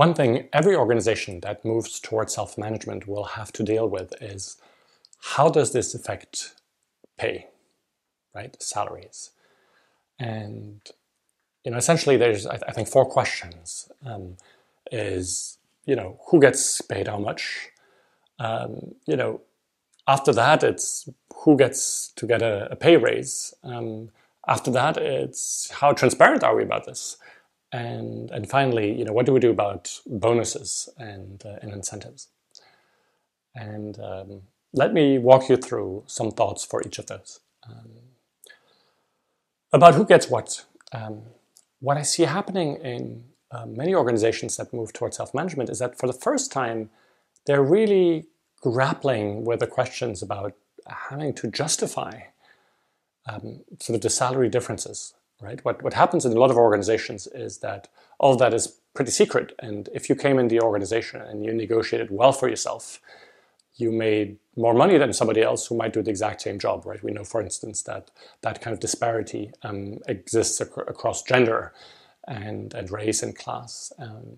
One thing every organization that moves towards self-management will have to deal with is how does this affect pay, right? Salaries. And you know, essentially, there's I, think four questions. Um, is you know who gets paid how much? Um, you know, after that, it's who gets to get a, a pay raise. Um, after that, it's how transparent are we about this? And, and finally, you know, what do we do about bonuses and, uh, and incentives? And um, let me walk you through some thoughts for each of those. Um, about who gets what. Um, what I see happening in uh, many organizations that move towards self-management is that for the first time, they're really grappling with the questions about having to justify um, sort of the salary differences right? What, what happens in a lot of organizations is that all that is pretty secret. And if you came in the organization and you negotiated well for yourself, you made more money than somebody else who might do the exact same job, right? We know, for instance, that that kind of disparity um, exists ac- across gender and, and race and class. Um,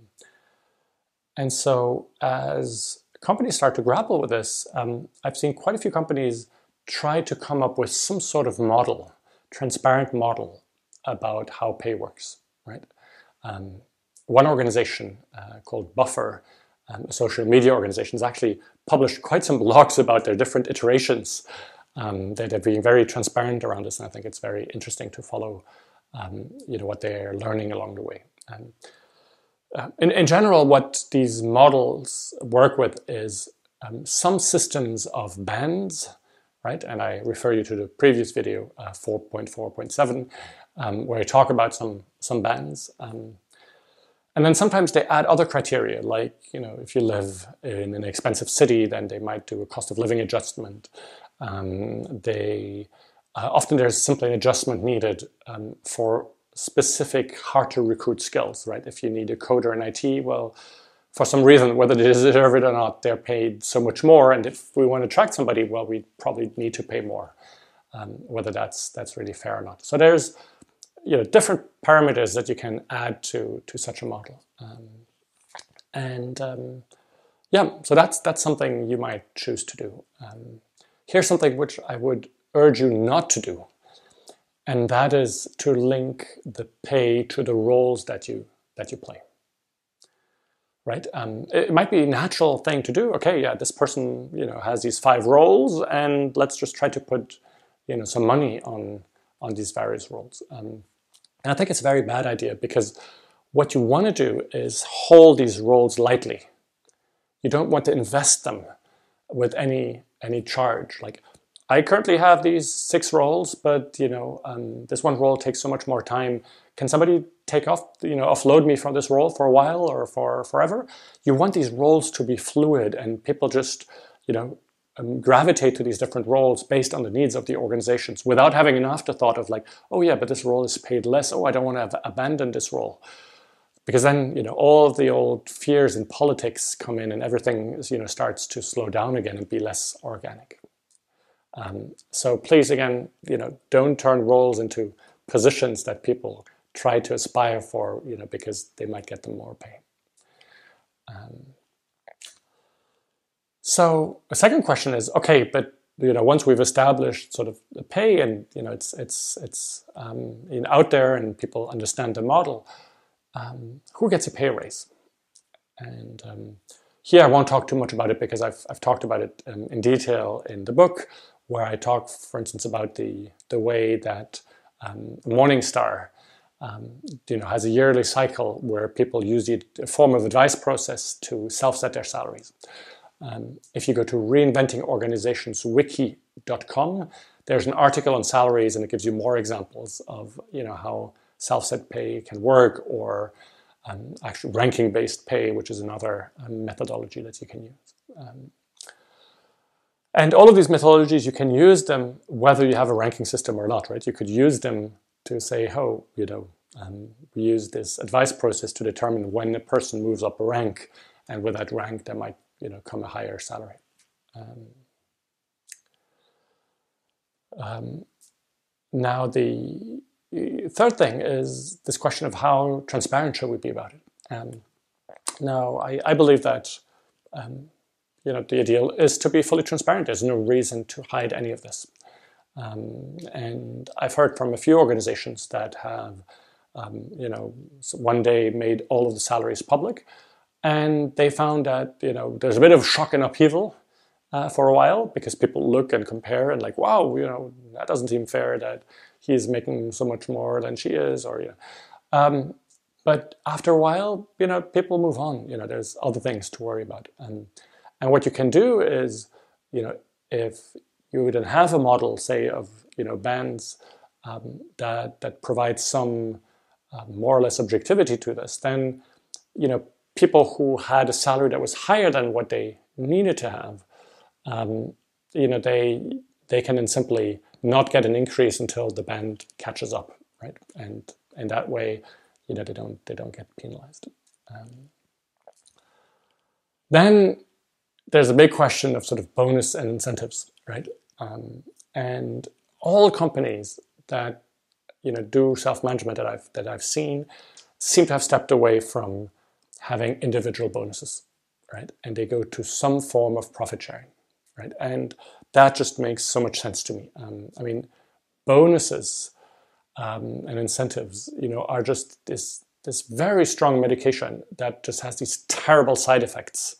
and so as companies start to grapple with this, um, I've seen quite a few companies try to come up with some sort of model, transparent model about how pay works, right? Um, one organization uh, called Buffer, um, a social media organization, has actually published quite some blogs about their different iterations. Um, they're, being very transparent around this, and I think it's very interesting to follow, um, you know, what they're learning along the way. Um, uh, in, in, general, what these models work with is um, some systems of bands, right? And I refer you to the previous video, uh, 4.4.7, um, where I talk about some some bands. Um, and then sometimes they add other criteria, like you know, if you live in an expensive city, then they might do a cost of living adjustment. Um, they uh, often there's simply an adjustment needed um, for specific hard to recruit skills, right? If you need a coder in IT, well, for some reason, whether they deserve it or not, they're paid so much more. And if we want to attract somebody, well, we probably need to pay more, um, whether that's that's really fair or not. So there's you know, different parameters that you can add to, to such a model. Um, and um, yeah, so that's, that's something you might choose to do. Um, here's something which I would urge you not to do, and that is to link the pay to the roles that you, that you play. Right? Um, it might be a natural thing to do. Okay, yeah, this person, you know, has these five roles, and let's just try to put, you know, some money on on these various roles. Um, and I think it's a very bad idea because what you want to do is hold these roles lightly. You don't want to invest them with any any charge. Like I currently have these six roles, but you know um, this one role takes so much more time. Can somebody take off, you know, offload me from this role for a while or for forever? You want these roles to be fluid and people just, you know, um, gravitate to these different roles based on the needs of the organizations without having an afterthought of like, oh yeah, but this role is paid less. Oh, I don't want to have abandon this role. Because then, you know, all of the old fears in politics come in and everything, you know, starts to slow down again and be less organic. Um, so please, again, you know, don't turn roles into positions that people try to aspire for, you know, because they might get them more pay. Um, so a second question is, okay, but you know, once we've established sort of the pay and you know it's it's it's um, out there and people understand the model, um, who gets a pay raise? And um, here I won't talk too much about it because I've I've talked about it um, in detail in the book, where I talk, for instance, about the the way that um, Morning Star. Um, you know, has a yearly cycle where people use the form of advice process to self-set their salaries. Um, if you go to reinventingorganisationswiki.com, there's an article on salaries and it gives you more examples of you know how self-set pay can work or um, actually ranking-based pay, which is another um, methodology that you can use. Um, and all of these methodologies, you can use them whether you have a ranking system or not, right? You could use them to say, oh, you know, um, we use this advice process to determine when a person moves up a rank, and with that rank, there might you know, come a higher salary. Um, um, now, the third thing is this question of how transparent should we be about it. Um, Now, I, I believe that um, you know the ideal is to be fully transparent. There's no reason to hide any of this. Um, and I've heard from a few organizations that have, um, you know, one day made all of the salaries public, and they found that you know there's a bit of shock and upheaval uh, for a while because people look and compare and like, wow, you know, that doesn't seem fair that he's making so much more than she is, or you know. Um, but after a while, you know, people move on. You know, there's other things to worry about. And, and what you can do is, you know, if you would have a model, say, of, you know, bands um, that, that provides some uh, more or less objectivity to this, then, you know, people who had a salary that was higher than what they needed to have, um, you know, they, they can then simply not get an increase until the band catches up, right? And in that way, you know they don't they don't get penalized. Um, then there's a big question of sort of bonus and incentives, right? Um, and all companies that you know do self management that I've that I've seen seem to have stepped away from having individual bonuses, right? And they go to some form of profit sharing, right? And that just makes so much sense to me. Um, I mean, bonuses um, and incentives, you know, are just this this very strong medication that just has these terrible side effects,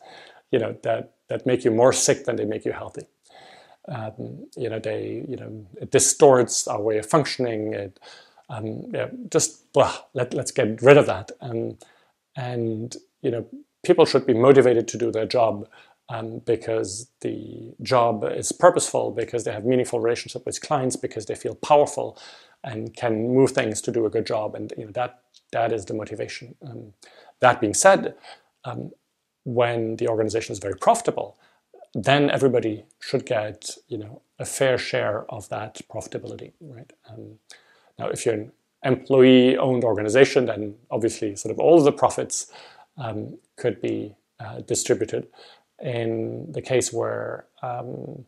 you know, that that make you more sick than they make you healthy. Um, you know, they, you know, it distorts our way of functioning. It, um, yeah, just blah, let, let's get rid of that. Um, and, you know, people should be motivated to do their job um, because the job is purposeful, because they have meaningful relationship with clients, because they feel powerful, and can move things to do a good job. And you know, that, that is the motivation. Um, that being said, um, when the organization is very profitable, then everybody should get you know a fair share of that profitability, right? Um, now, if you're an employee-owned organization, then obviously sort of all of the profits um, could be uh, distributed. In the case where um,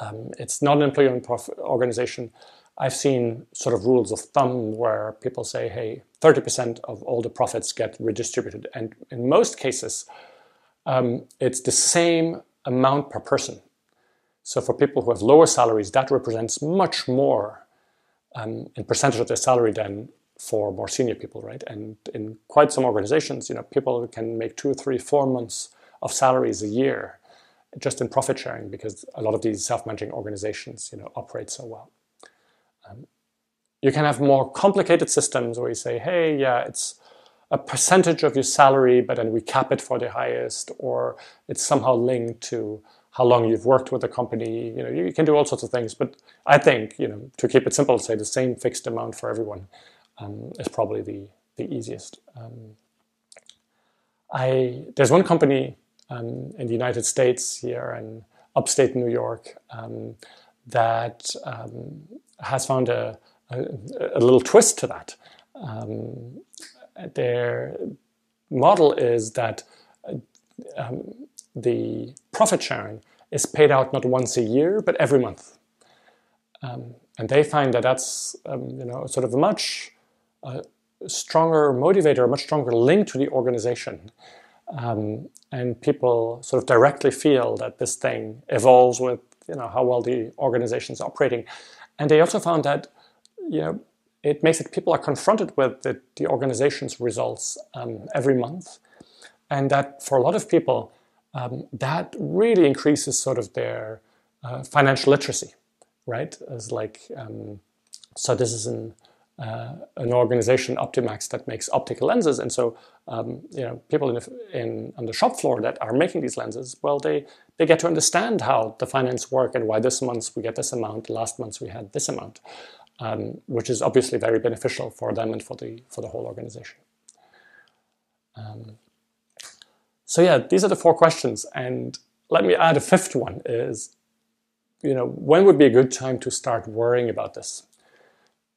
um, it's not an employee-owned organization, I've seen sort of rules of thumb where people say, hey, 30% of all the profits get redistributed. And in most cases, um, it's the same amount per person. So for people who have lower salaries, that represents much more um, in percentage of their salary than for more senior people, right? And in quite some organizations, you know, people can make two, three, four months of salaries a year just in profit sharing because a lot of these self-managing organizations, you know, operate so well. Um, you can have more complicated systems where you say, hey, yeah, it's a percentage of your salary, but then we cap it for the highest, or it's somehow linked to how long you've worked with the company. You know, you can do all sorts of things. But I think, you know, to keep it simple, say the same fixed amount for everyone um, is probably the the easiest. Um, I there's one company um, in the United States here in upstate New York um, that um, has found a, a, a, little twist to that. Um, their model is that um, the profit sharing is paid out not once a year, but every month. Um, and they find that that's um, you know sort of a much uh, stronger motivator, a much stronger link to the organization. Um, and people sort of directly feel that this thing evolves with you know how well the organization is operating and they also found that you know, it makes it people are confronted with the, the organization's results um, every month. And that for a lot of people, um, that really increases sort of their uh, financial literacy, right? As like, um, so this is an, uh, an organization, Optimax, that makes optical lenses. And so, um, you know, people in, the, in, on the shop floor that are making these lenses, well, they, they get to understand how the finance work and why this month we get this amount, last month we had this amount, um, which is obviously very beneficial for them and for the, for the whole organization. Um, so yeah, these are the four questions. And let me add a fifth one is, you know, when would be a good time to start worrying about this?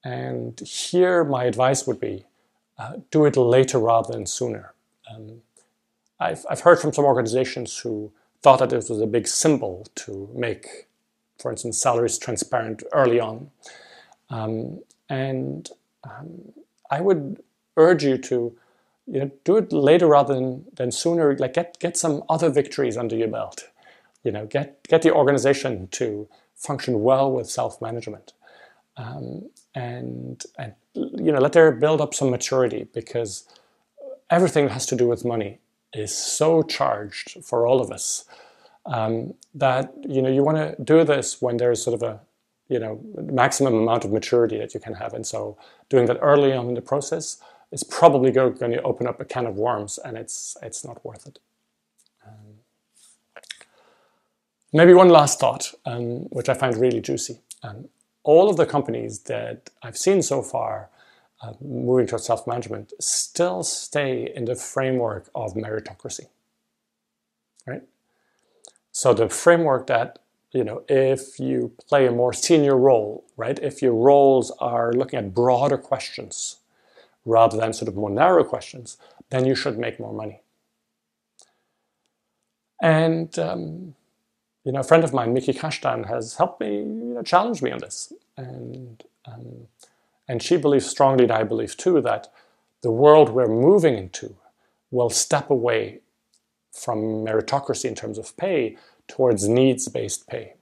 And here, my advice would be uh, do it later rather than sooner. Um, I've, I've heard from some organizations who thought that this was a big symbol to make, for instance, salaries transparent early on. Um, and um, I would urge you to you know, do it later rather than, than sooner. Like get get some other victories under your belt. You know, get get the organization to function well with self management, um, and and you know let there build up some maturity because everything that has to do with money is so charged for all of us um, that you know you want to do this when there's sort of a you know maximum amount of maturity that you can have, and so doing that early on in the process is probably going to open up a can of worms, and it's it's not worth it. Um, maybe one last thought, um, which I find really juicy. Um, all of the companies that I've seen so far uh, moving towards self management still stay in the framework of meritocracy. Right? So, the framework that, you know, if you play a more senior role, right, if your roles are looking at broader questions rather than sort of more narrow questions, then you should make more money. And, um, you know, a friend of mine, Miki Kashtan, has helped me, you know, challenge me on this. And, um, and she believes strongly, and I believe too, that the world we're moving into will step away from meritocracy in terms of pay towards needs-based pay.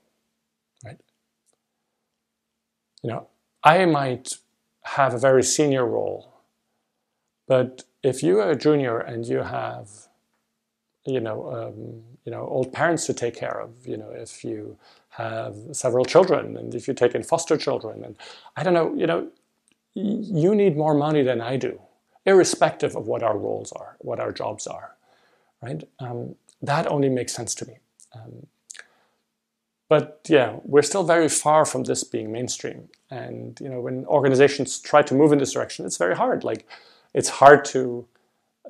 Right? You know, I might have a very senior role, but if you are a junior and you have, you know, um, you know, old parents to take care of, you know, if you have several children and if you take in foster children and I don't know, you know, you need more money than I do, irrespective of what our roles are, what our jobs are, right? Um, that only makes sense to me. Um, but yeah, we're still very far from this being mainstream. And you know, when organizations try to move in this direction, it's very hard. Like, it's hard to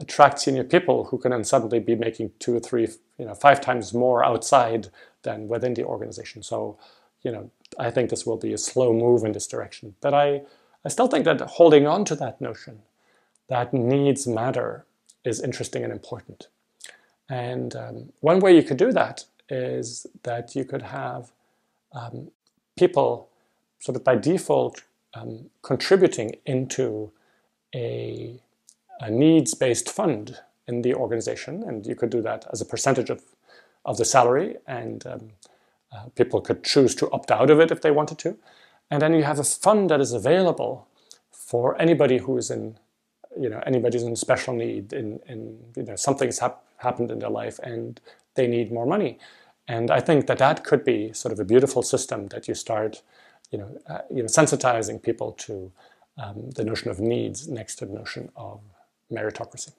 attract senior people who can then suddenly be making two or three, you know, five times more outside than within the organization. So, you know, I think this will be a slow move in this direction. But I I still think that holding on to that notion that needs matter is interesting and important. And um, one way you could do that is that you could have um, people sort of by default um, contributing into a, a needs-based fund in the organization, and you could do that as a percentage of, of the salary, and um, uh, people could choose to opt out of it if they wanted to. And then you have a fund that is available for anybody who is in, you know, anybody's in special need, in, in you know, something's hap- happened in their life and they need more money. And I think that that could be sort of a beautiful system that you start, you know, uh, you know, sensitizing people to um, the notion of needs next to the notion of meritocracy.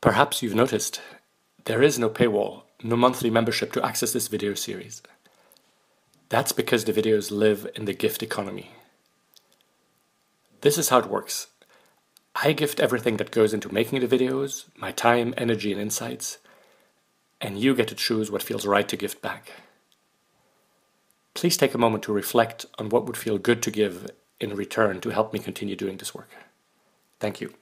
Perhaps you've noticed there is no paywall, no monthly membership to access this video series. That's because the videos live in the gift economy. This is how it works. I gift everything that goes into making the videos, my time, energy, and insights, and you get to choose what feels right to gift back. Please take a moment to reflect on what would feel good to give in return to help me continue doing this work. Thank you.